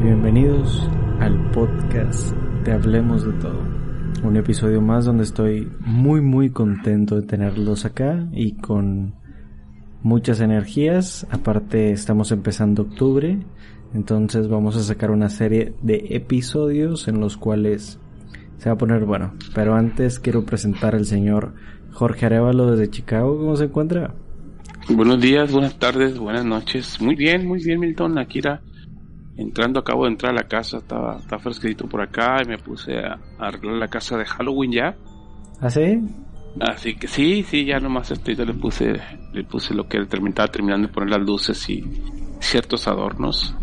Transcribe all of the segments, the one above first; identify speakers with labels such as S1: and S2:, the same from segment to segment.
S1: Bienvenidos al podcast de Hablemos de Todo. Un episodio más donde estoy muy muy contento de tenerlos acá y con muchas energías. Aparte estamos empezando octubre, entonces vamos a sacar una serie de episodios en los cuales se va a poner bueno. Pero antes quiero presentar al señor Jorge Arevalo desde Chicago. ¿Cómo se encuentra?
S2: Buenos días, buenas tardes, buenas noches. Muy bien, muy bien, Milton. Akira entrando, acabo de entrar a la casa, estaba, estaba fresquito por acá y me puse a, arreglar la casa de Halloween ya.
S1: ¿Ah, sí?
S2: Así que sí, sí, ya nomás estoy, yo le puse, le puse lo que estaba terminando de poner las luces y ciertos adornos.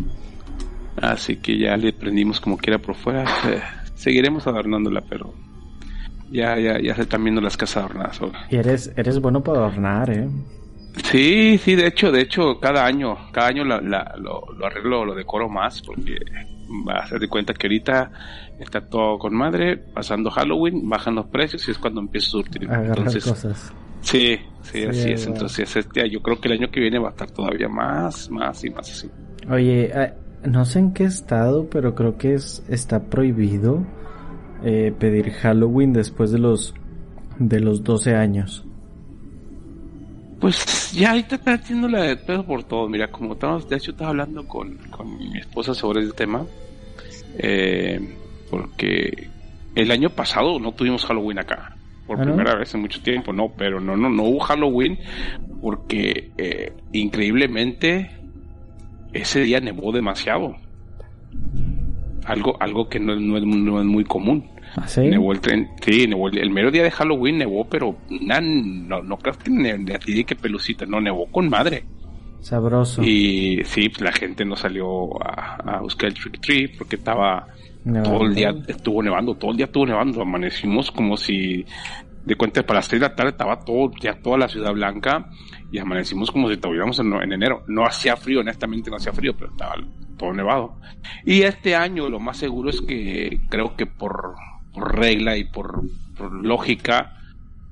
S2: Así que ya le prendimos como quiera por fuera. Eh, seguiremos adornándola, pero ya, ya, ya se están viendo las casas adornadas ahora.
S1: Y eres, eres bueno para adornar, eh.
S2: Sí, sí, de hecho, de hecho, cada año, cada año la, lo, lo, arreglo, lo decoro más, porque va a de cuenta que ahorita está todo con madre, pasando Halloween, bajan los precios y es cuando empiezo a surtir. Entonces,
S1: cosas.
S2: Sí, sí, así es. Entonces, este, yo creo que el año que viene va a estar todavía más, más y más así.
S1: Oye, ah, no sé en qué estado, pero creo que es está prohibido eh, pedir Halloween después de los de los 12 años.
S2: Pues ya ahorita está haciendo la de pedo por todo. Mira, como estamos, de hecho estaba hablando con, con mi esposa sobre el tema. Eh, porque el año pasado no tuvimos Halloween acá. Por primera vez en mucho tiempo, no, pero no, no, no hubo Halloween porque eh, increíblemente ese día nevó demasiado. Algo, algo que no, no, es, no es muy común.
S1: ¿Ah, sí?
S2: Nevó el sí, mero día de Halloween nevó, pero na, no, no creas que ti que pelucita, no, nevó con madre.
S1: Sabroso.
S2: Y sí, pues la gente no salió a, a buscar el trick tree porque estaba nevando. todo el día, estuvo nevando, todo el día estuvo nevando, amanecimos como si de cuenta para las 6 de la tarde estaba todo, ya toda la ciudad blanca y amanecimos como si estuviéramos en, en, enero. No hacía frío, honestamente no hacía frío, pero estaba todo nevado. Y este año lo más seguro es que creo que por por regla y por, por lógica,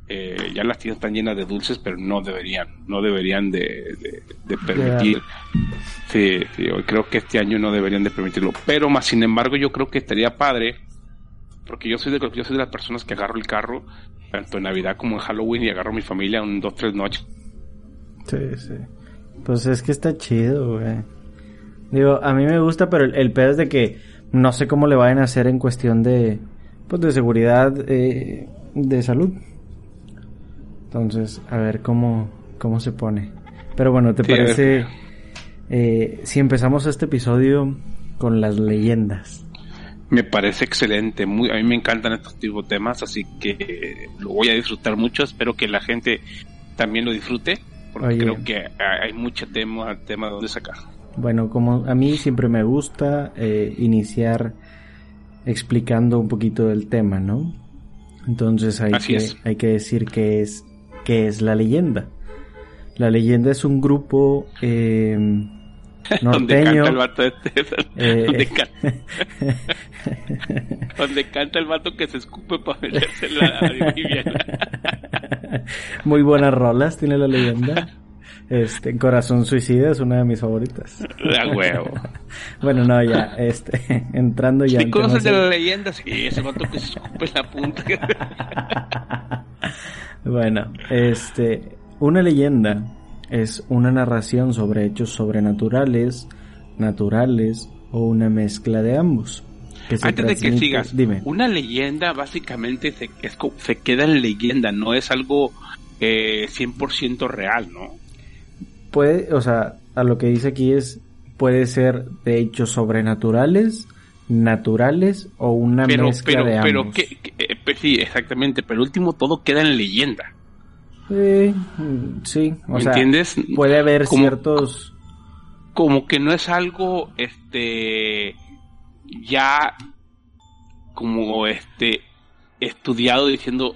S2: eh, ya las tiendas están llenas de dulces, pero no deberían, no deberían de, de, de permitir. Sí, sí, creo que este año no deberían de permitirlo. Pero más sin embargo, yo creo que estaría padre, porque yo soy de yo soy de las personas que agarro el carro, tanto en Navidad como en Halloween, y agarro a mi familia un dos, tres noches.
S1: Sí, sí. Pues es que está chido, güey. Digo, a mí me gusta, pero el, el pedo es de que no sé cómo le vayan a hacer en cuestión de pues de seguridad eh, de salud. Entonces, a ver cómo, cómo se pone. Pero bueno, ¿te sí, parece eh, si empezamos este episodio con las leyendas?
S2: Me parece excelente, muy, a mí me encantan estos tipos de temas, así que lo voy a disfrutar mucho, espero que la gente también lo disfrute, porque Oye. creo que hay mucho tema, tema donde sacar.
S1: Bueno, como a mí siempre me gusta eh, iniciar explicando un poquito del tema, ¿no? Entonces hay, que, es. hay que decir que es, que es la leyenda. La leyenda es un grupo eh, norteño.
S2: donde canta el vato este, eh, donde, canta, donde canta el vato que se escupe para meterse la vivienda.
S1: Muy buenas rolas tiene la leyenda. Este, Corazón Suicida es una de mis favoritas.
S2: A huevo.
S1: bueno, no, ya, este, entrando ya.
S2: ¿Sí conoces de la leyenda? Sí, ese vato que se escupe la punta.
S1: bueno, este, una leyenda es una narración sobre hechos sobrenaturales, naturales o una mezcla de ambos.
S2: Que Antes de que sigas,
S1: dime.
S2: Una leyenda básicamente se, es, se queda en leyenda, no es algo eh, 100% real, ¿no?
S1: Puede, o sea, a lo que dice aquí es, puede ser de hechos sobrenaturales, naturales o una
S2: pero,
S1: mezcla
S2: pero,
S1: de
S2: pero
S1: ambos.
S2: Que, que, eh, sí, exactamente, pero último todo queda en leyenda.
S1: Sí, sí. O sea,
S2: entiendes?
S1: Puede haber ciertos.
S2: Como que no es algo, este, ya, como este, estudiado diciendo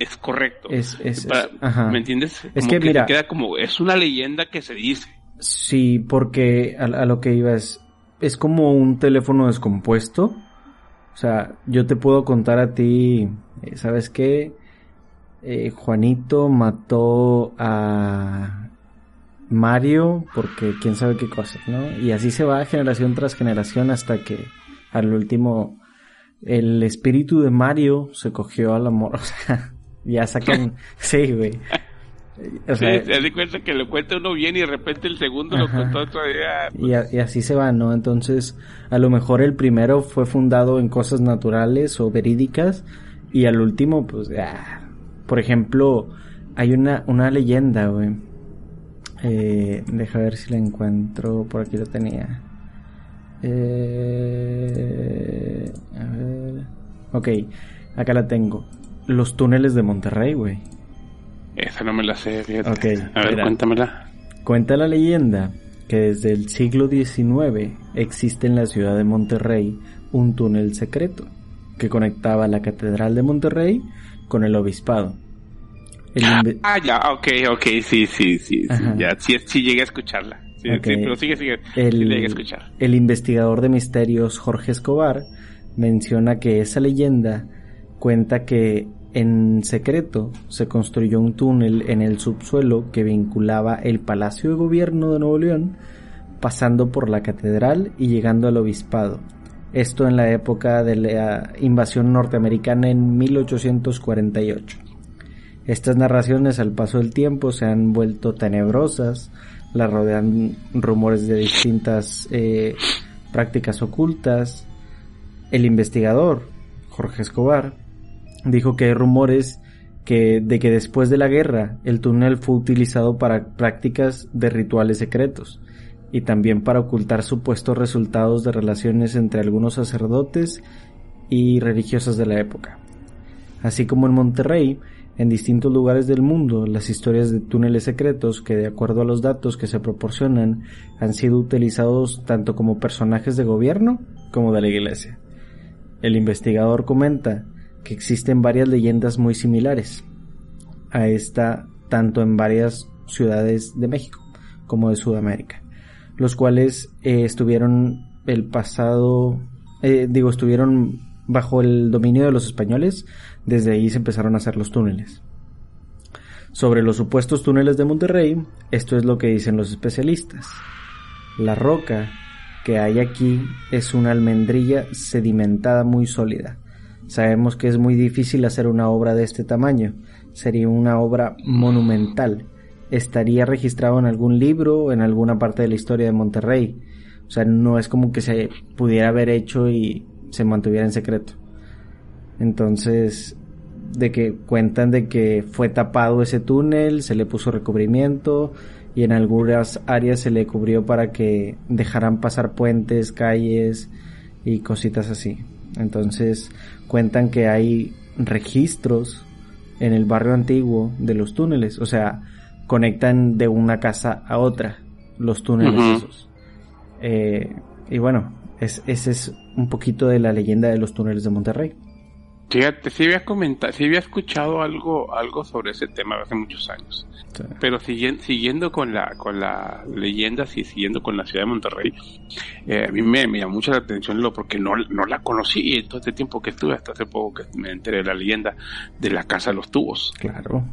S2: es correcto.
S1: Es, es,
S2: ¿Me entiendes?
S1: es que, mira,
S2: queda como es una leyenda que se dice.
S1: Sí, porque a, a, lo que iba es es como un teléfono descompuesto. O sea, yo te puedo contar a ti, eh, ¿sabes qué? Eh, Juanito mató a Mario porque quién sabe qué cosas, ¿no? Y así se va generación tras generación hasta que al último el espíritu de Mario se cogió al amor, o sea, ya sacan, sí, güey.
S2: O sea, sí, cuenta que lo cuenta uno bien y de repente el segundo lo contó otro día.
S1: Y, y, así se va, ¿no? Entonces, a lo mejor el primero fue fundado en cosas naturales o verídicas y al último, pues, ya. por ejemplo, hay una, una leyenda, güey. Eh, deja ver si la encuentro, por aquí lo tenía. Eh, a ver. Ok, acá la tengo. Los túneles de Monterrey, güey.
S2: Esa no me la sé, fíjate. a ver, cuéntamela.
S1: Cuenta la leyenda que desde el siglo XIX existe en la ciudad de Monterrey un túnel secreto que conectaba la Catedral de Monterrey con el Obispado.
S2: ah, ya, ok, ok, sí, sí, sí, ya, sí, sí, llegué a escucharla. Sí, pero sigue, sigue,
S1: el,
S2: sí llegué a escuchar.
S1: El investigador de misterios Jorge Escobar menciona que esa leyenda cuenta que en secreto se construyó un túnel en el subsuelo que vinculaba el Palacio de Gobierno de Nuevo León, pasando por la catedral y llegando al obispado. Esto en la época de la invasión norteamericana en 1848. Estas narraciones al paso del tiempo se han vuelto tenebrosas, las rodean rumores de distintas eh, prácticas ocultas. El investigador, Jorge Escobar, dijo que hay rumores que, de que después de la guerra el túnel fue utilizado para prácticas de rituales secretos y también para ocultar supuestos resultados de relaciones entre algunos sacerdotes y religiosas de la época. Así como en Monterrey, en distintos lugares del mundo, las historias de túneles secretos que de acuerdo a los datos que se proporcionan han sido utilizados tanto como personajes de gobierno como de la iglesia. El investigador comenta que existen varias leyendas muy similares a esta tanto en varias ciudades de México como de Sudamérica, los cuales eh, estuvieron el pasado, eh, digo, estuvieron bajo el dominio de los españoles, desde ahí se empezaron a hacer los túneles. Sobre los supuestos túneles de Monterrey, esto es lo que dicen los especialistas. La roca que hay aquí es una almendrilla sedimentada muy sólida, Sabemos que es muy difícil hacer una obra de este tamaño. Sería una obra monumental. Estaría registrado en algún libro o en alguna parte de la historia de Monterrey. O sea, no es como que se pudiera haber hecho y se mantuviera en secreto. Entonces, de que cuentan de que fue tapado ese túnel, se le puso recubrimiento y en algunas áreas se le cubrió para que dejaran pasar puentes, calles y cositas así. Entonces cuentan que hay registros en el barrio antiguo de los túneles, o sea, conectan de una casa a otra los túneles esos. Eh, y bueno, es, ese es un poquito de la leyenda de los túneles de Monterrey.
S2: Fíjate, sí había comentado, sí había escuchado algo, algo sobre ese tema hace muchos años. Pero siguiendo, siguiendo con la, con la leyenda, y siguiendo con la ciudad de Monterrey, eh, a mí me, me, llamó mucho la atención lo porque no, no la conocí en todo este tiempo que estuve, hasta hace poco que me enteré de la leyenda de la casa de los tubos.
S1: Claro.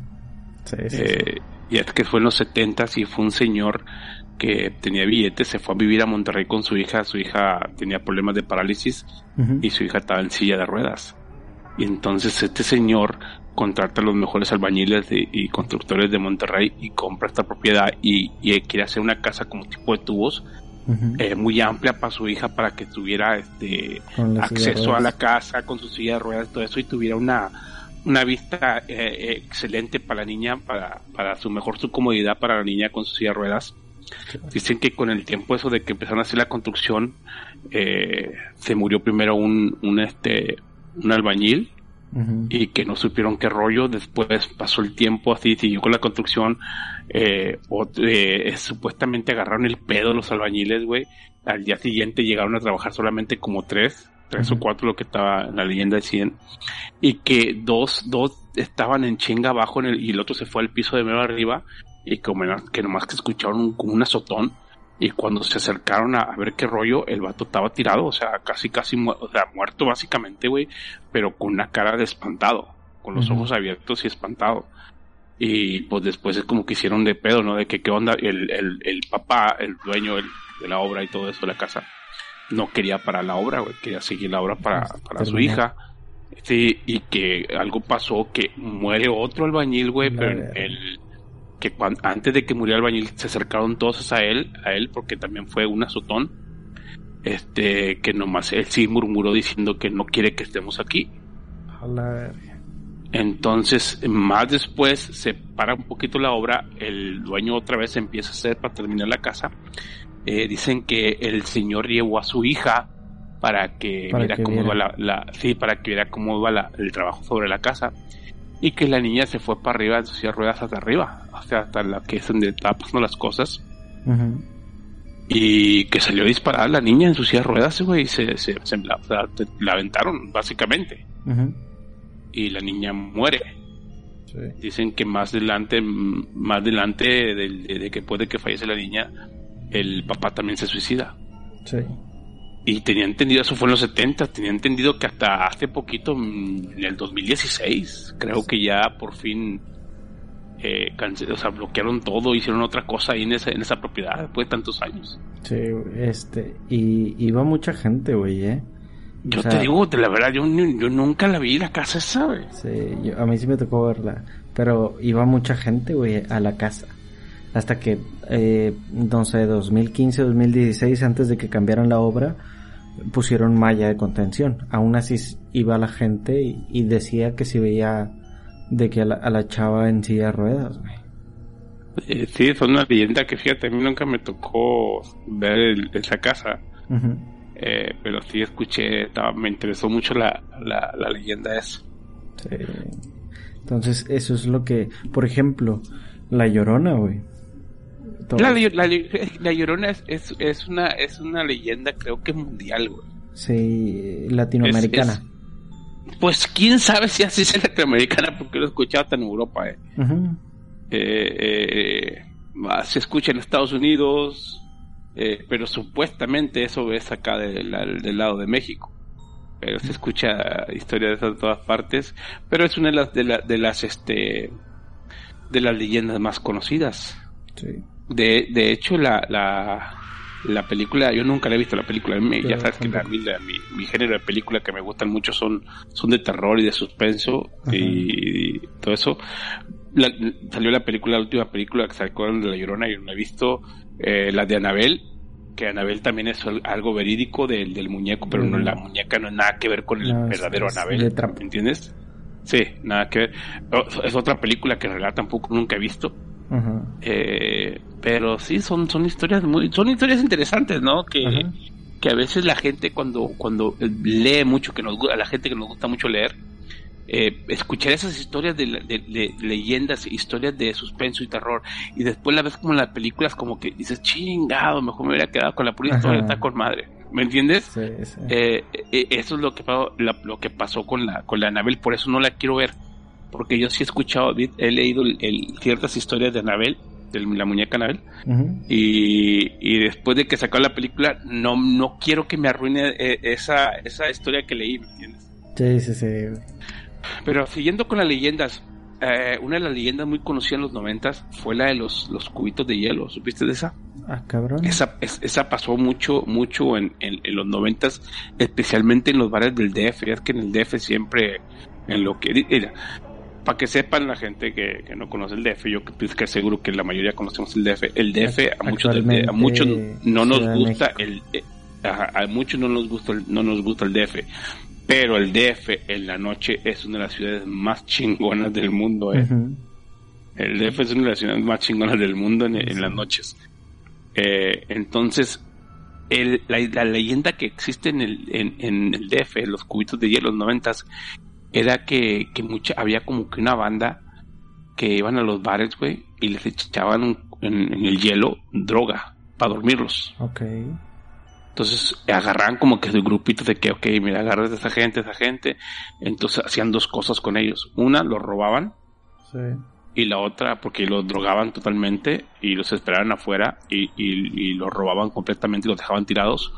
S2: Eh, y es que fue en los 70 y fue un señor que tenía billetes, se fue a vivir a Monterrey con su hija, su hija tenía problemas de parálisis y su hija estaba en silla de ruedas y entonces este señor contrata a los mejores albañiles y constructores de Monterrey y compra esta propiedad y, quiere hacer una casa como tipo de tubos eh, muy amplia para su hija para que tuviera este acceso a la casa con su silla de ruedas todo eso y tuviera una una vista eh, excelente para la niña para, para su mejor su comodidad para la niña con su silla de ruedas. Dicen que con el tiempo eso de que empezaron a hacer la construcción, eh, se murió primero un, un, este, un albañil y que no supieron qué rollo. Después pasó el tiempo así, siguió con la construcción. Eh, eh, supuestamente agarraron el pedo los albañiles, güey. Al día siguiente llegaron a trabajar solamente como tres, tres o cuatro, lo que estaba en la leyenda de 100. Y que dos, dos estaban en chinga abajo en el, y el otro se fue al piso de medio arriba. Y como que nomás que escucharon un, como un azotón y cuando se acercaron a, ver qué rollo, el vato estaba tirado, o sea, casi, casi, o sea, muerto básicamente, güey, pero con una cara de espantado, con los ojos abiertos y espantado. Y pues después es como que hicieron de pedo, ¿no? De que qué onda, el, el, el papá, el dueño de la obra y todo eso de la casa, no quería parar la obra, güey, quería seguir la obra para, para su hija. Sí, y que algo pasó que muere otro albañil, güey, pero el, que antes de que muriera el albañil se acercaron todos a él, a él porque también fue un azotón, este, que nomás él sí murmuró diciendo que no quiere que estemos aquí. Entonces, más después se para un poquito la obra, el dueño otra vez empieza a hacer para terminar la casa. Eh, dicen que el señor llevó a su hija para que viera cómo iba la, sí, para que viera cómo iba el trabajo sobre la casa. Y que la niña se fue para arriba de sus ruedas hasta arriba, hasta la que es donde está pasando las cosas. Y que salió disparada la niña en sus silla de ruedas, güey, y se, se, la, aventaron, básicamente. Y la niña muere. Dicen que más adelante, más adelante de, que puede que fallece la niña, el papá también se suicida. Sí. Y tenía entendido, eso fue en los 70, tenía entendido que hasta hace poquito, en el 2016, creo que ya por fin eh, o sea, bloquearon todo, hicieron otra cosa ahí en esa, en esa propiedad después de tantos años.
S1: Sí, este, y iba mucha gente, güey, ¿eh?
S2: Yo te digo, de la verdad, yo, yo nunca la vi la casa esa, güey.
S1: Sí, a mí sí me tocó verla, pero iba mucha gente, güey, a la casa. Hasta que, eh, no sé, 2015, 2016, antes de que cambiaran la obra, pusieron malla de contención. Aún así iba la gente y, decía que si veía de que a la, chava en silla de ruedas,
S2: eh, sí, es una leyenda que fíjate, a mí nunca me tocó ver esa casa. Eh, pero sí escuché, me interesó mucho la, la, leyenda esa.
S1: Entonces, eso es lo que, por ejemplo, La Llorona, güey.
S2: La, la, Llorona es, es, una, es una leyenda, creo que mundial, güey.
S1: Sí, latinoamericana.
S2: Pues quién sabe si así es latinoamericana, porque lo he escuchado hasta en Europa, eh. Eh, eh, se escucha en Estados Unidos, pero supuestamente eso es acá del lado de México. Pero se escucha historias de todas partes, pero es una de las, de, de las, este, de las leyendas más conocidas. Sí. De, de hecho, la, la, la película, yo nunca la he visto la película, ya sabes que mi, género de película que me gustan mucho son, son de terror y de suspenso y, todo eso. salió la película, la última película que sacó de La Llorona, yo no he visto, eh, la de Anabel, que Anabel también es algo verídico del, del muñeco, pero no, la muñeca no es nada que ver con el verdadero Anabel, ¿entiendes? Sí, nada que ver. Es otra película que en realidad tampoco nunca he visto eh, pero sí, son, son historias muy, son historias interesantes, ¿no? Que, que a veces la gente cuando, cuando lee mucho, que nos a la gente que nos gusta mucho leer, eh, escuchar esas historias de, de, leyendas, historias de suspenso y terror, y después la ves como en las películas, como que dices, chingado, mejor me hubiera quedado con la pura historia, está con madre. ¿Me entiendes? Eh, eso es lo que, lo que pasó con la, con la Anabel, por eso no la quiero ver porque yo sí he escuchado, he leído ciertas historias de Anabel, de la muñeca Anabel, y, después de que sacó la película, no, no quiero que me arruine eh, esa, esa historia que leí, ¿me entiendes?
S1: Sí, sí, sí.
S2: Pero siguiendo con las leyendas, eh, una de las leyendas muy conocidas en los noventas fue la de los, los cubitos de hielo, ¿supiste de esa?
S1: Ah, cabrón.
S2: Esa, esa pasó mucho, mucho en, en, los noventas, especialmente en los bares del DF, es que en el DF siempre, en lo que, para que sepan la gente que, no conoce el DF, yo pues, que seguro que la mayoría conocemos el DF. El DF a muchos, a muchos no nos gusta el, eh, a, muchos no nos gusta el, no nos gusta el DF, pero el DF en la noche es una de las ciudades más chingonas del mundo. Eh. El DF es una de las ciudades más chingonas del mundo en, las noches. Eh, entonces, el, la, leyenda que existe en el, en, el DF, los cubitos de hielo, los noventas, era que, que mucha, había como que una banda que iban a los bares, güey, y les echaban en, el hielo droga para dormirlos.
S1: Ok.
S2: Entonces agarraban como que su grupito de que, ok, mira, agarras a esa gente, esa gente. Entonces hacían dos cosas con ellos. Una, los robaban.
S1: Sí.
S2: Y la otra, porque los drogaban totalmente y los esperaban afuera y, y, y los robaban completamente y los dejaban tirados.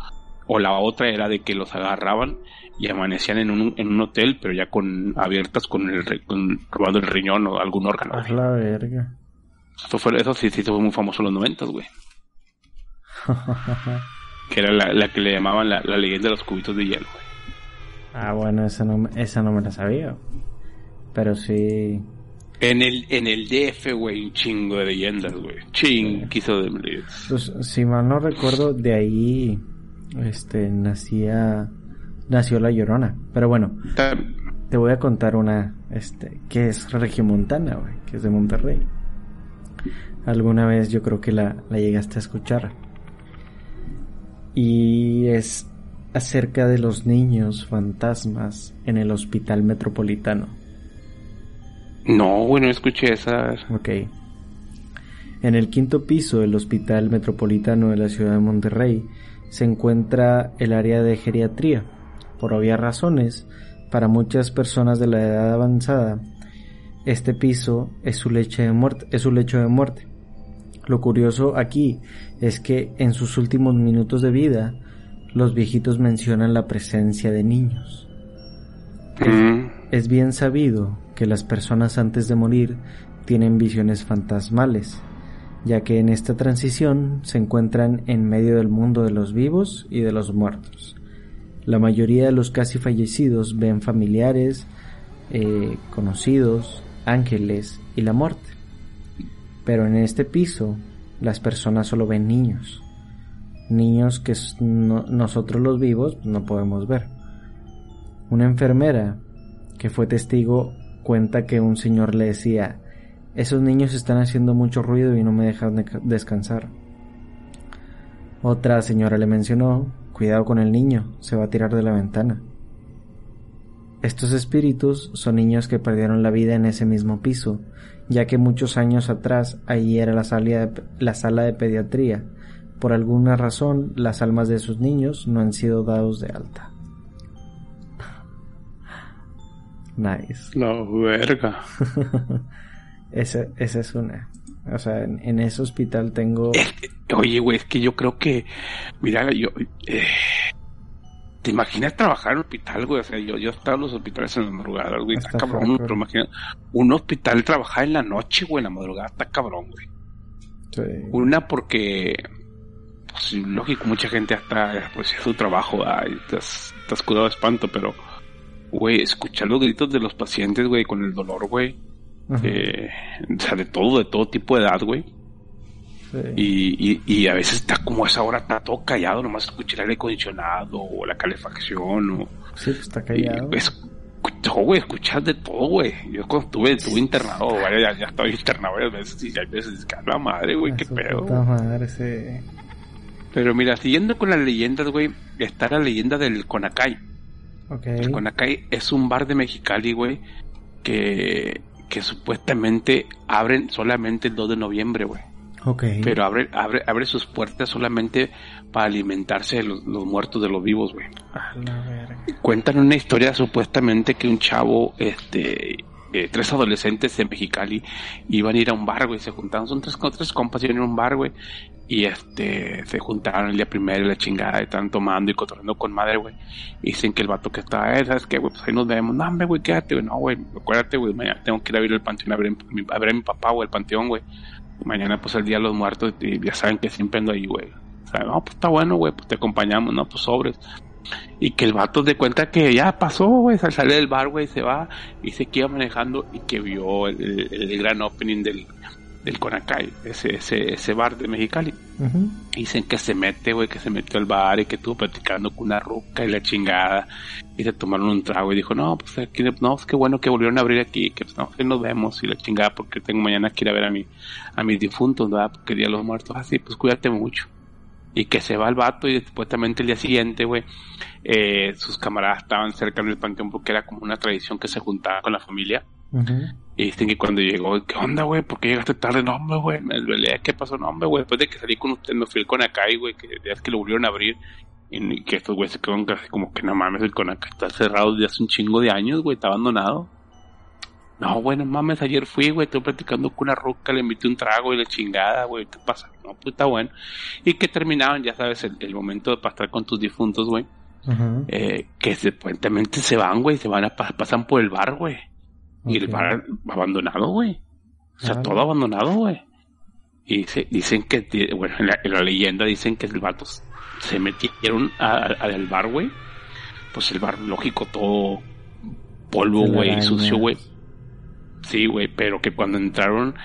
S2: O la otra era de que los agarraban y amanecían en un, en un hotel, pero ya con abiertas con el con, robando el riñón o algún órgano.
S1: A la verga.
S2: Eso, fue, eso sí, sí fue muy famoso en los noventas, güey. que era la, que le llamaban la, leyenda de los cubitos de hielo, güey.
S1: Ah, bueno, esa no, esa no me la sabía. Pero sí.
S2: En el, en el DF, güey, un chingo de leyendas, güey. Chinguizo de
S1: Pues, si mal no recuerdo, de ahí este nacía nació la Llorona. Pero bueno, te voy a contar una este que es regiomontana, güey, que es de Monterrey. Alguna vez yo creo que la, la llegaste a escuchar. Y es acerca de los niños fantasmas en el hospital metropolitano.
S2: No, bueno, escuché esa.
S1: Ok. En el quinto piso del Hospital Metropolitano de la ciudad de Monterrey se encuentra el área de geriatría. Por obvias razones, para muchas personas de la edad avanzada, este piso es su, lecho de muerte, es su lecho de muerte. Lo curioso aquí es que en sus últimos minutos de vida, los viejitos mencionan la presencia de niños. Es, mm. bien sabido que las personas antes de morir tienen visiones fantasmales, ya que en esta transición se encuentran en medio del mundo de los vivos y de los muertos. La mayoría de los casi fallecidos ven familiares, eh, conocidos, ángeles y la muerte. Pero en este piso las personas solo ven niños. Niños que nosotros los vivos no podemos ver. Una enfermera que fue testigo cuenta que un señor le decía, esos niños están haciendo mucho ruido y no me dejan descansar. Otra señora le mencionó, cuidado con el niño, se va a tirar de la ventana. Estos espíritus son niños que perdieron la vida en ese mismo piso, ya que muchos años atrás allí era la sala de, la sala de pediatría. Por alguna razón, las almas de sus niños no han sido dados de alta. nice.
S2: No, verga.
S1: esa, esa es una. O sea, en, ese hospital tengo...
S2: oye, güey, es que yo creo que... Mira, yo... Eh, ¿Te imaginas trabajar en un hospital, güey? O sea, yo, yo he estado en los hospitales en la madrugada, güey. Está, cabrón, pero imagina, un hospital trabajar en la noche, güey, en la madrugada, está cabrón, güey. Sí. Una porque, pues, lógico, mucha gente hasta, pues, es su trabajo, ay, estás, estás curado de espanto, pero, güey, escuchar los gritos de los pacientes, güey, con el dolor, güey. Eh, o sea, de todo, de todo tipo de edad, güey. Y, y, a veces está como esa hora, está todo callado, nomás escucha el aire acondicionado o la calefacción. O,
S1: sí, pues está callado.
S2: güey, escuchas de todo, güey. Yo cuando estuve, estuve internado, ya, ya estaba internado varias veces y hay veces que la madre, güey, qué pedo.
S1: Madre,
S2: Pero mira, siguiendo con las leyendas, güey, está la leyenda del Conacay.
S1: Okay.
S2: El Conacay es un bar de Mexicali, güey, que, que supuestamente abren solamente el 2 de noviembre, güey. Pero abre, abre, abre sus puertas solamente para alimentarse de los, muertos de los vivos, güey. Cuentan una historia supuestamente que un chavo, este, eh, tres adolescentes de Mexicali iban a ir a un bar, güey, se juntaron, son tres, tres compas, iban a ir a un bar, güey, y este, se juntaron el día primero y la chingada, y estaban tomando y cotorreando con madre, güey, y dicen que el vato que estaba, eh, ¿sabes qué, güey? Pues ahí nos vemos, no, hombre, güey, quédate, güey, no, güey, acuérdate, güey, tengo que ir a ver el panteón, a ver, a ver mi papá, güey, el panteón, güey mañana pues el día de los muertos y ya saben que siempre ando ahí, güey. O sea, no, pues está bueno, güey, pues te acompañamos, no, pues sobres. Y que el vato de cuenta que ya pasó, güey, sale del bar, güey, se va y se queda manejando y que vio el gran opening del, del Conacay, ese, ese, ese bar de Mexicali. Dicen que se mete, güey, que se metió al bar y que estuvo platicando con una ruca y la chingada. Y se tomaron un trago y dijo, no, pues aquí, no, es que bueno que volvieron a abrir aquí, que pues, no, que nos vemos y la chingada porque tengo mañana que ir a ver a mi, a mis difuntos, ¿verdad? Porque día de los muertos, así, pues cuídate mucho. Y que se va el vato y supuestamente el día siguiente, güey, eh, sus camaradas estaban cerca del panteón porque era como una tradición que se juntaba con la familia. Y dicen que cuando llegó, ¿qué onda, güey? ¿Por qué llegaste tarde? No, hombre, güey. Me duele, ¿qué pasó? No, hombre, güey. Después de que salí con usted, me fui con acá güey, que es que lo volvieron a abrir. Y que estos güeyes se quedaron casi como que no mames, el Conaca está cerrado desde hace un chingo de años, güey, está abandonado. No, güey, no mames, ayer fui, güey, estoy platicando con una roca, le metí un trago y la chingada, güey, ¿qué pasa? No, pues está bueno. Y que terminaban, ya sabes, el, momento de pasar con tus difuntos, güey. eh, que supuestamente se van, güey, se van a pasan por el bar, güey. Y el bar abandonado, güey. O sea, todo abandonado, güey. Y se, dicen que, bueno, en la, leyenda dicen que el vato se metieron al bar, güey. Pues el bar, lógico, todo polvo, güey, sucio, güey. Sí, güey, pero que cuando entraron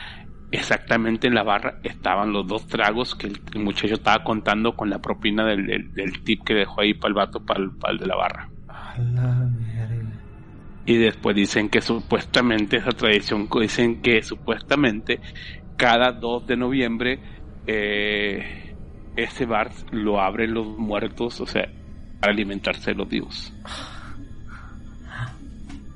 S2: exactamente en la barra estaban los dos tragos que el, muchacho estaba contando con la propina del, del, tip que dejó ahí para el vato, para el, de la barra. Y después dicen que supuestamente esa tradición, dicen que supuestamente cada 2 de noviembre eh, ese bar lo abren los muertos, o sea, para alimentarse de los vivos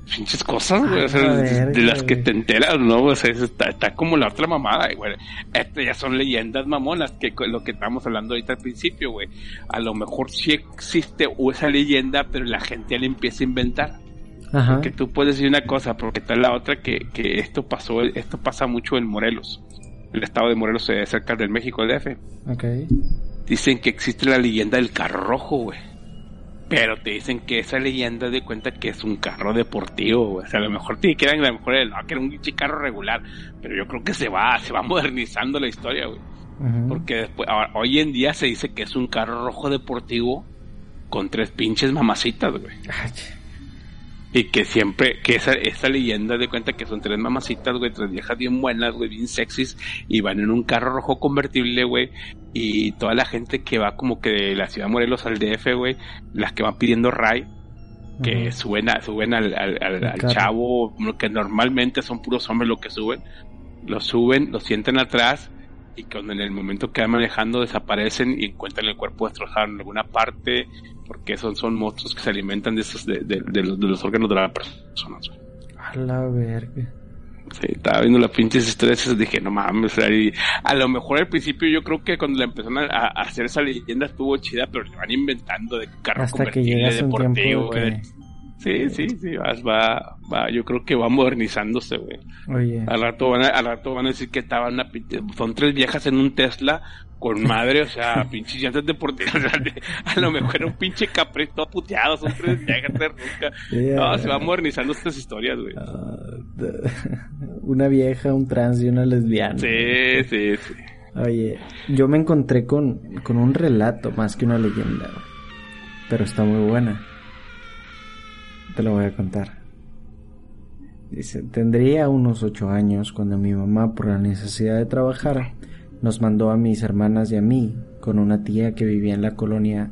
S2: pinches cosas, güey, de las que te enteras, ¿no? O sea, está, como la otra mamada, güey. Estas ya son leyendas mamonas, que lo que estamos hablando ahorita al principio, güey. A lo mejor sí existe esa leyenda, pero la gente ya le empieza a inventar. Ajá. Porque tú puedes decir una cosa, porque está la otra que, que esto pasó, esto pasa mucho en Morelos. El estado de Morelos es cerca del México DF.
S1: Ok.
S2: Dicen que existe la leyenda del carro rojo, güey. Pero te dicen que esa leyenda de cuenta que es un carro deportivo, O sea, a lo mejor te quedan a lo mejor el, que era un carro regular. Pero yo creo que se va, se va modernizando la historia, güey. Porque después, hoy en día se dice que es un carro rojo deportivo con tres pinches mamacitas, güey. Y que siempre, que esa, esa leyenda de cuenta que son tres mamacitas, güey, tres viejas bien buenas, güey, bien sexys, y van en un carro rojo convertible, güey, y toda la gente que va como que de la ciudad de Morelos al DF, güey, las que van pidiendo ray, que suben, suben al, al, chavo, que normalmente son puros hombres los que suben, lo suben, lo sienten atrás, y cuando en el momento que van manejando desaparecen y encuentran el cuerpo destrozado en alguna parte, porque son, son monstruos que se alimentan de esos, de, de, los, órganos de la persona.
S1: A la verga.
S2: Sí, estaba viendo las pinches historias y dije, no mames, a lo mejor al principio yo creo que cuando le empezaron a, hacer esa leyenda estuvo chida, pero le van inventando de carro
S1: Hasta que deportivo,
S2: Sí, sí, sí, va, va, yo creo que va modernizándose, güey.
S1: Oye.
S2: Al rato van a, al rato van a decir que estaban una, son tres viejas en un Tesla con madre, o sea, pinches llantas deportivas, a lo mejor era un pinche capri todo puteado, son tres viejas de No, se va modernizando estas historias, güey.
S1: Ah, una vieja, un trans y una lesbiana.
S2: Sí, sí, sí.
S1: Oye, yo me encontré con, con un relato más que una leyenda, pero está muy buena te lo voy a contar. Dice, tendría unos ocho años cuando mi mamá, por la necesidad de trabajar, nos mandó a mis hermanas y a mí con una tía que vivía en la colonia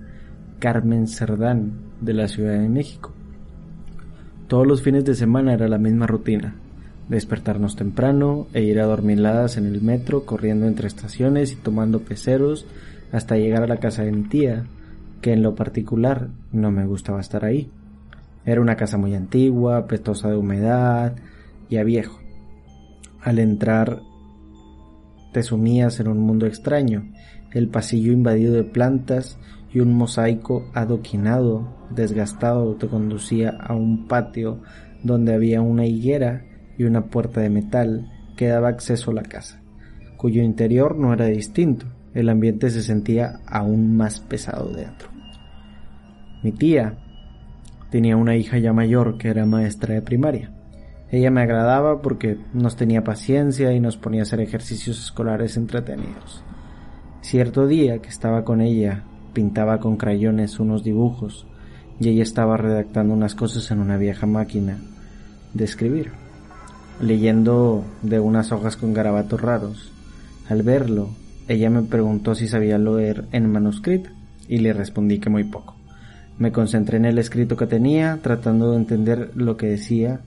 S1: Carmen Cerdán de la Ciudad de México. Todos los fines de semana era la misma rutina, despertarnos temprano e ir a dormiladas en el metro, corriendo entre estaciones y tomando peceros hasta llegar a la casa de mi tía, que en lo particular no me gustaba estar ahí. Era una casa muy antigua, pestosa de humedad y a viejo. Al entrar te sumías en un mundo extraño, el pasillo invadido de plantas y un mosaico adoquinado, desgastado, te conducía a un patio donde había una higuera y una puerta de metal que daba acceso a la casa, cuyo interior no era distinto, el ambiente se sentía aún más pesado dentro. Mi tía, Tenía una hija ya mayor que era maestra de primaria. Ella me agradaba porque nos tenía paciencia y nos ponía a hacer ejercicios escolares entretenidos. Cierto día que estaba con ella, pintaba con crayones unos dibujos y ella estaba redactando unas cosas en una vieja máquina de escribir, leyendo de unas hojas con garabatos raros. Al verlo, ella me preguntó si sabía leer en manuscrito y le respondí que muy poco. Me concentré en el escrito que tenía, tratando de entender lo que decía,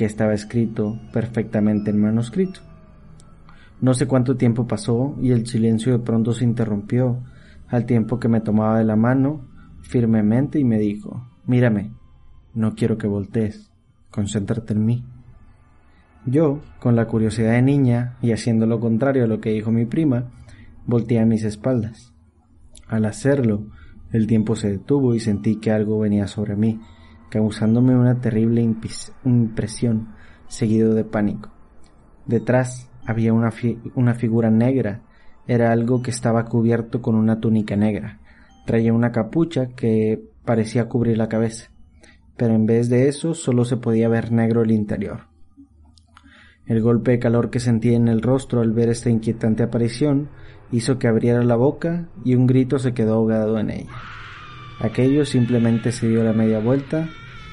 S1: que estaba escrito perfectamente en manuscrito. No sé cuánto tiempo pasó y el silencio de pronto se interrumpió al tiempo que me tomaba de la mano firmemente y me dijo, mírame, no quiero que voltees, concéntrate en mí. Yo, con la curiosidad de niña y haciendo lo contrario a lo que dijo mi prima, volteé a mis espaldas. Al hacerlo, el tiempo se detuvo y sentí que algo venía sobre mí, causándome una terrible impresión, seguido de pánico. Detrás había una, figura negra, era algo que estaba cubierto con una túnica negra. Traía una capucha que parecía cubrir la cabeza, pero en vez de eso solo se podía ver negro el interior. El golpe de calor que sentí en el rostro al ver esta inquietante aparición hizo que abriera la boca y un grito se quedó ahogado en ella. Aquello simplemente se dio la media vuelta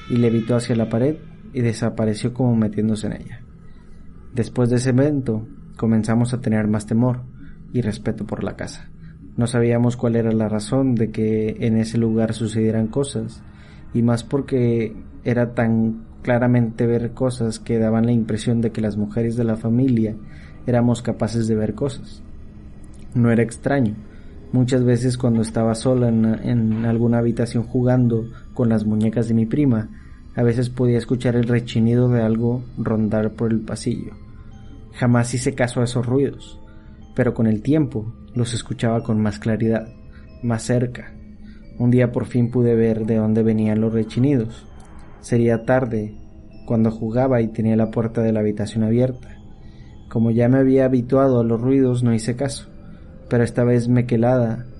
S1: y levitó hacia la pared y desapareció como metiéndose en ella. Después de ese evento comenzamos a tener más temor y respeto por la casa. No sabíamos cuál era la razón de que en ese lugar sucedieran cosas y más porque era tan claramente ver cosas que daban la impresión de que las mujeres de la familia éramos capaces de ver cosas. No era extraño. Muchas veces cuando estaba sola en, alguna habitación jugando con las muñecas de mi prima, a veces podía escuchar el rechinido de algo rondar por el pasillo. Jamás hice caso a esos ruidos, pero con el tiempo los escuchaba con más claridad, más cerca. Un día por fin pude ver de dónde venían los rechinidos. Sería tarde cuando jugaba y tenía la puerta de la habitación abierta. Como ya me había habituado a los ruidos, no hice caso pero esta vez me,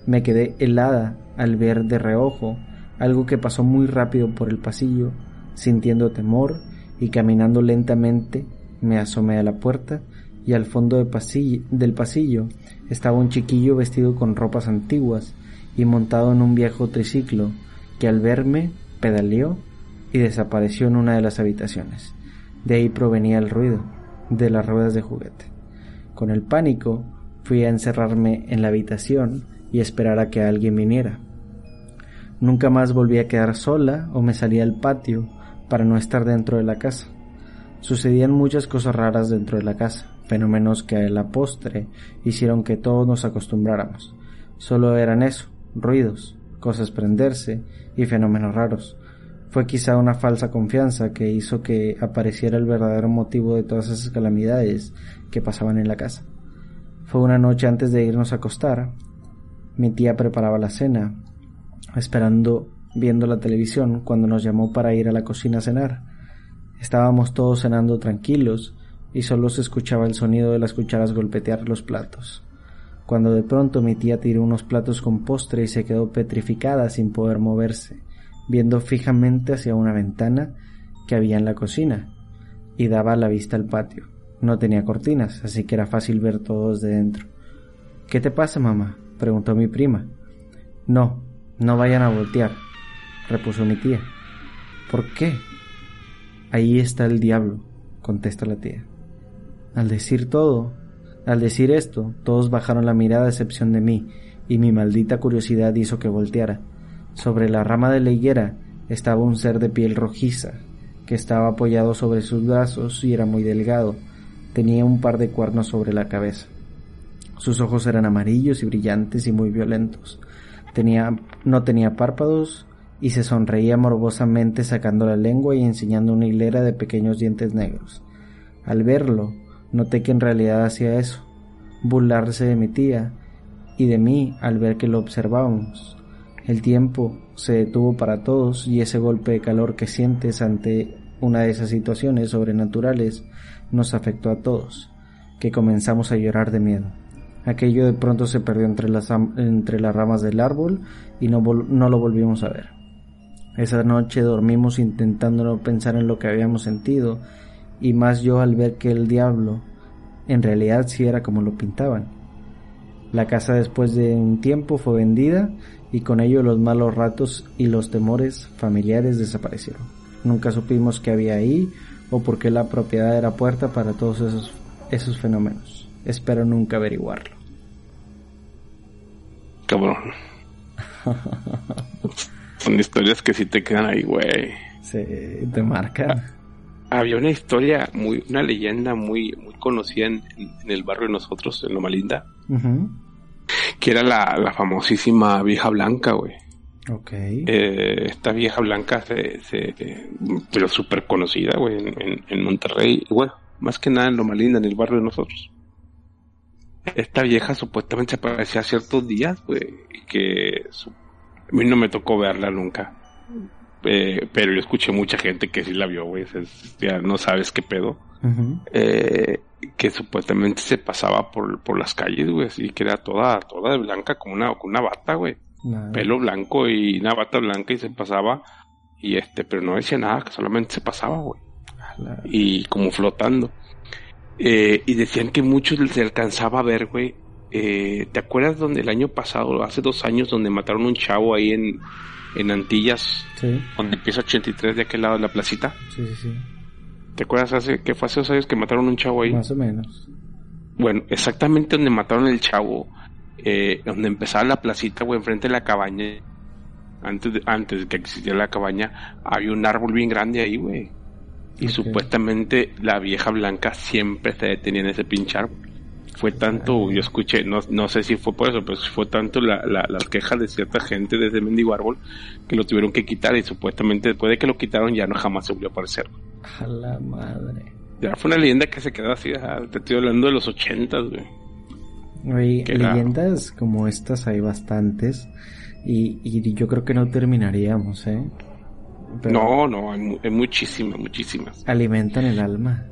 S1: me quedé helada al ver de reojo algo que pasó muy rápido por el pasillo, sintiendo temor y caminando lentamente me asomé a la puerta y al fondo del pasillo estaba un chiquillo vestido con ropas antiguas y montado en un viejo triciclo que al verme pedaleó y desapareció en una de las habitaciones. De ahí provenía el ruido de las ruedas de juguete. Con el pánico Fui a encerrarme en la habitación y esperar a que alguien viniera. Nunca más volví a quedar sola o me salía al patio para no estar dentro de la casa. Sucedían muchas cosas raras dentro de la casa, fenómenos que a la postre hicieron que todos nos acostumbráramos. Solo eran eso, ruidos, cosas prenderse y fenómenos raros. Fue quizá una falsa confianza que hizo que apareciera el verdadero motivo de todas esas calamidades que pasaban en la casa. Fue una noche antes de irnos a acostar. Mi tía preparaba la cena, esperando viendo la televisión cuando nos llamó para ir a la cocina a cenar. Estábamos todos cenando tranquilos y solo se escuchaba el sonido de las cucharas golpetear los platos. Cuando de pronto mi tía tiró unos platos con postre y se quedó petrificada sin poder moverse, viendo fijamente hacia una ventana que había en la cocina y daba la vista al patio. No tenía cortinas, así que era fácil ver todo desde dentro. ¿Qué te pasa, mamá? preguntó mi prima. No, no vayan a voltear, repuso mi tía. ¿Por qué? Ahí está el diablo, contesta la tía. Al decir todo, al decir esto, todos bajaron la mirada a excepción de mí, y mi maldita curiosidad hizo que volteara. Sobre la rama de la higuera estaba un ser de piel rojiza, que estaba apoyado sobre sus brazos y era muy delgado, Tenía un par de cuernos sobre la cabeza. Sus ojos eran amarillos y brillantes y muy violentos. Tenía, no tenía párpados y se sonreía morbosamente sacando la lengua y enseñando una hilera de pequeños dientes negros. Al verlo, noté que en realidad hacía eso, burlarse de mi tía y de mí al ver que lo observábamos. El tiempo se detuvo para todos y ese golpe de calor que sientes ante una de esas situaciones sobrenaturales nos afectó a todos, que comenzamos a llorar de miedo. Aquello de pronto se perdió entre las, entre las ramas del árbol y no, no lo volvimos a ver. Esa noche dormimos intentando no pensar en lo que habíamos sentido y más yo al ver que el diablo en realidad sí era como lo pintaban. La casa después de un tiempo fue vendida y con ello los malos ratos y los temores familiares desaparecieron. Nunca supimos qué había ahí o por qué la propiedad era puerta para todos esos, esos fenómenos. Espero nunca averiguarlo.
S2: Cabrón. Son historias que sí te quedan ahí, güey.
S1: Se te marcan.
S2: Ah, había una historia, muy, una leyenda muy, muy conocida en, el barrio de nosotros, en Loma Linda, que era la, famosísima vieja blanca, güey.
S1: Ok.
S2: Eh, esta vieja blanca se, se pero súper conocida, güey, en, en, Monterrey, bueno, más que nada en Loma Linda, en el barrio de nosotros. Esta vieja supuestamente aparecía ciertos días, güey, que a mí no me tocó verla nunca. Eh, pero yo escuché mucha gente que sí la vio, güey, ya no sabes qué pedo. eh, que supuestamente se pasaba por, por las calles, güey, así que era toda, toda de blanca, con una, con una bata, güey. Pelo blanco y una bata blanca y se pasaba. Y este, pero no decía nada, que solamente se pasaba, güey. Y como flotando. Eh, y decían que muchos se alcanzaba a ver, güey. Eh, ¿Te acuerdas donde el año pasado, hace dos años, donde mataron un chavo ahí en, en Antillas?
S1: Sí.
S2: Donde empieza 83 de aquel lado de la placita.
S1: Sí, sí, sí.
S2: ¿Te acuerdas hace que fue hace dos años que mataron un chavo ahí?
S1: Más o menos.
S2: Bueno, exactamente donde mataron el chavo, eh, donde empezaba la placita, güey, enfrente de la cabaña. Antes de, antes de que existiera la cabaña, había un árbol bien grande ahí, güey. Y supuestamente la vieja blanca siempre se detenía en ese pinche árbol. Fue tanto, yo escuché, no, no sé si fue por eso, pero fue tanto la, la, las quejas de cierta gente de ese mendigo árbol que lo tuvieron que quitar y supuestamente después de que lo quitaron ya no jamás se volvió a aparecer.
S1: A la madre.
S2: Ya fue una leyenda que se quedó así, te estoy hablando de los ochentas,
S1: güey. Leyendas como estas hay bastantes y, y, yo creo que no terminaríamos, ¿eh?
S2: no, no, hay, muchísimas, muchísimas.
S1: Alimentan el alma.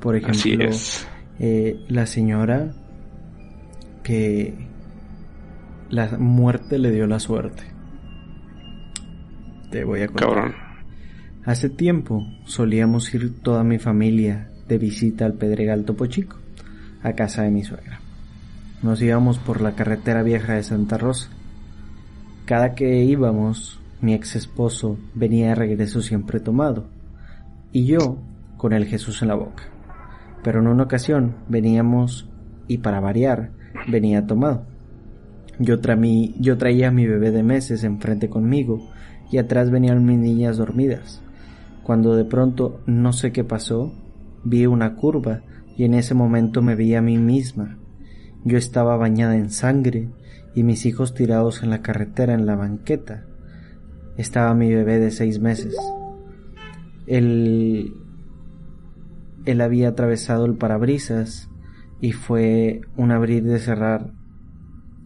S1: Por ejemplo,
S2: así es.
S1: Eh, la señora que la muerte le dio la suerte. Te voy a contar.
S2: Cabrón.
S1: Hace tiempo solíamos ir toda mi familia de visita al Pedregal Topo Chico, a casa de mi suegra. Nos íbamos por la carretera vieja de Santa Rosa. Cada que íbamos, mi ex esposo venía de regreso siempre tomado, y yo con el Jesús en la boca. Pero en una ocasión veníamos, y para variar, venía tomado. Yo, yo traía mi bebé de meses enfrente conmigo, y atrás venían mis niñas dormidas cuando de pronto no sé qué pasó, vi una curva y en ese momento me vi a mí misma. Yo estaba bañada en sangre y mis hijos tirados en la carretera en la banqueta. Estaba mi bebé de seis meses. Él, él había atravesado el parabrisas y fue un abrir de cerrar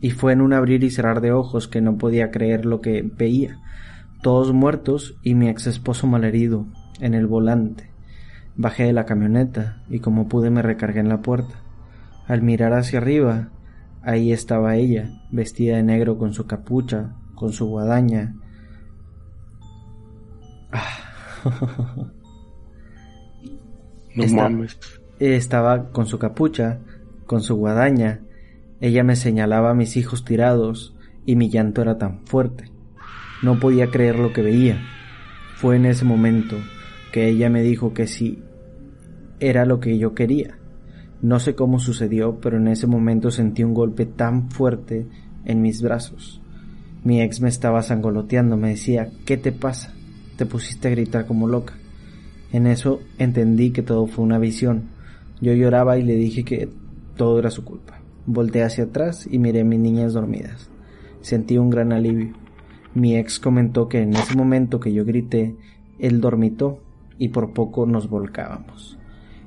S1: y fue en un abrir y cerrar de ojos que no podía creer lo que veía todos muertos y mi ex esposo malherido en el volante. Bajé de la camioneta y como pude me recargué en la puerta. Al mirar hacia arriba, ahí estaba ella, vestida de negro con su capucha, con su guadaña.
S2: no mames.
S1: Estaba con su capucha, con su guadaña. Ella me señalaba a mis hijos tirados y mi llanto era tan fuerte no podía creer lo que veía. Fue en ese momento que ella me dijo que sí era lo que yo quería. No sé cómo sucedió, pero en ese momento sentí un golpe tan fuerte en mis brazos. Mi ex me estaba sangoloteando, me decía, ¿qué te pasa? Te pusiste a gritar como loca. En eso entendí que todo fue una visión. Yo lloraba y le dije que todo era su culpa. Volté hacia atrás y miré a mis niñas dormidas. Sentí un gran alivio. Mi ex comentó que en ese momento que yo grité, él dormitó y por poco nos volcábamos.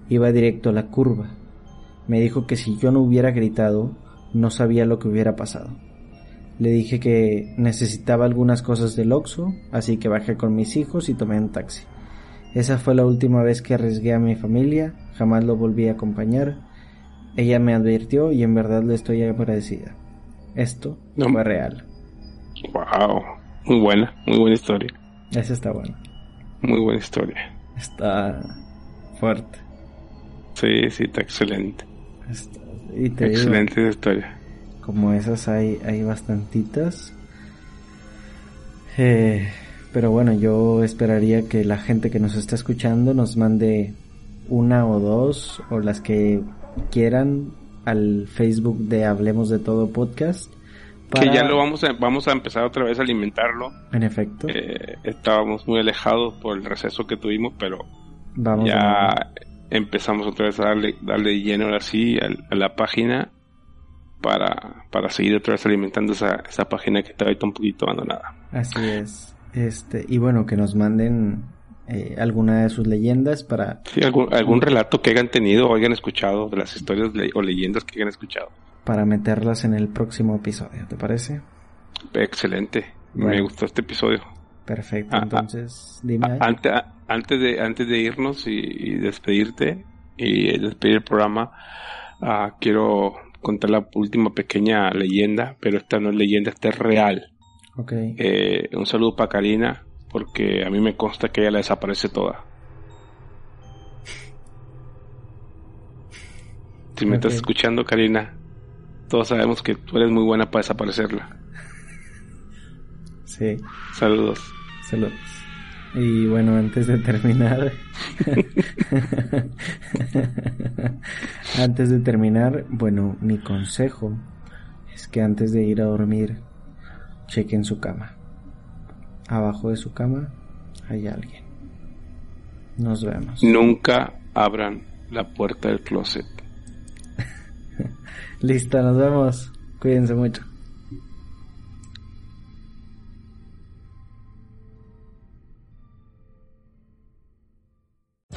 S1: Iba directo a la curva. Me dijo que si yo no hubiera gritado, no sabía lo que hubiera pasado. Le dije que necesitaba algunas cosas del Oxxo, así que bajé con mis hijos y tomé un taxi. Esa fue la última vez que arriesgué a mi familia, jamás lo volví a acompañar. Ella me advirtió y en verdad le estoy agradecida. Esto no fue real.
S2: Wow, muy buena, muy buena historia.
S1: Esa está buena.
S2: Muy buena historia.
S1: Está fuerte.
S2: Sí, sí, está excelente. Excelente historia.
S1: Como esas hay, hay bastantitas. Eh, pero bueno, yo esperaría que la gente que nos está escuchando nos mande una o dos o las que quieran al Facebook de Hablemos de Todo Podcast
S2: que ya lo vamos a, vamos a empezar otra vez a alimentarlo.
S1: En efecto.
S2: Eh, estábamos muy alejados por el receso que tuvimos, pero ya empezamos otra vez a darle, darle lleno así a, la página para, para seguir otra vez alimentando esa, esa página que está ahorita un poquito abandonada.
S1: Así es. Este, y bueno, que nos manden eh, alguna de sus leyendas para...
S2: Sí, algún, algún relato que hayan tenido o hayan escuchado de las historias o leyendas que hayan escuchado.
S1: Para meterlas en el próximo episodio, ¿te parece?
S2: Excelente. Me gustó este episodio.
S1: Perfecto, ah, ah, entonces dime.
S2: Antes, antes, de, antes de irnos y, despedirte y despedir el programa, ah, quiero contar la última pequeña leyenda, pero esta no es leyenda, esta es real.
S1: Okay.
S2: Eh, un saludo para Karina, porque a mí me consta que ella la desaparece toda. Si me estás escuchando, Karina, todos sabemos que tú eres muy buena para desaparecerla.
S1: Sí.
S2: Saludos.
S1: Saludos. Y bueno, antes de terminar, antes de terminar, bueno, mi consejo es que antes de ir a dormir, chequen su cama. Abajo de su cama hay alguien. Nos vemos.
S2: Nunca abran la puerta del closet.
S1: Listo, nos vemos. Cuídense mucho.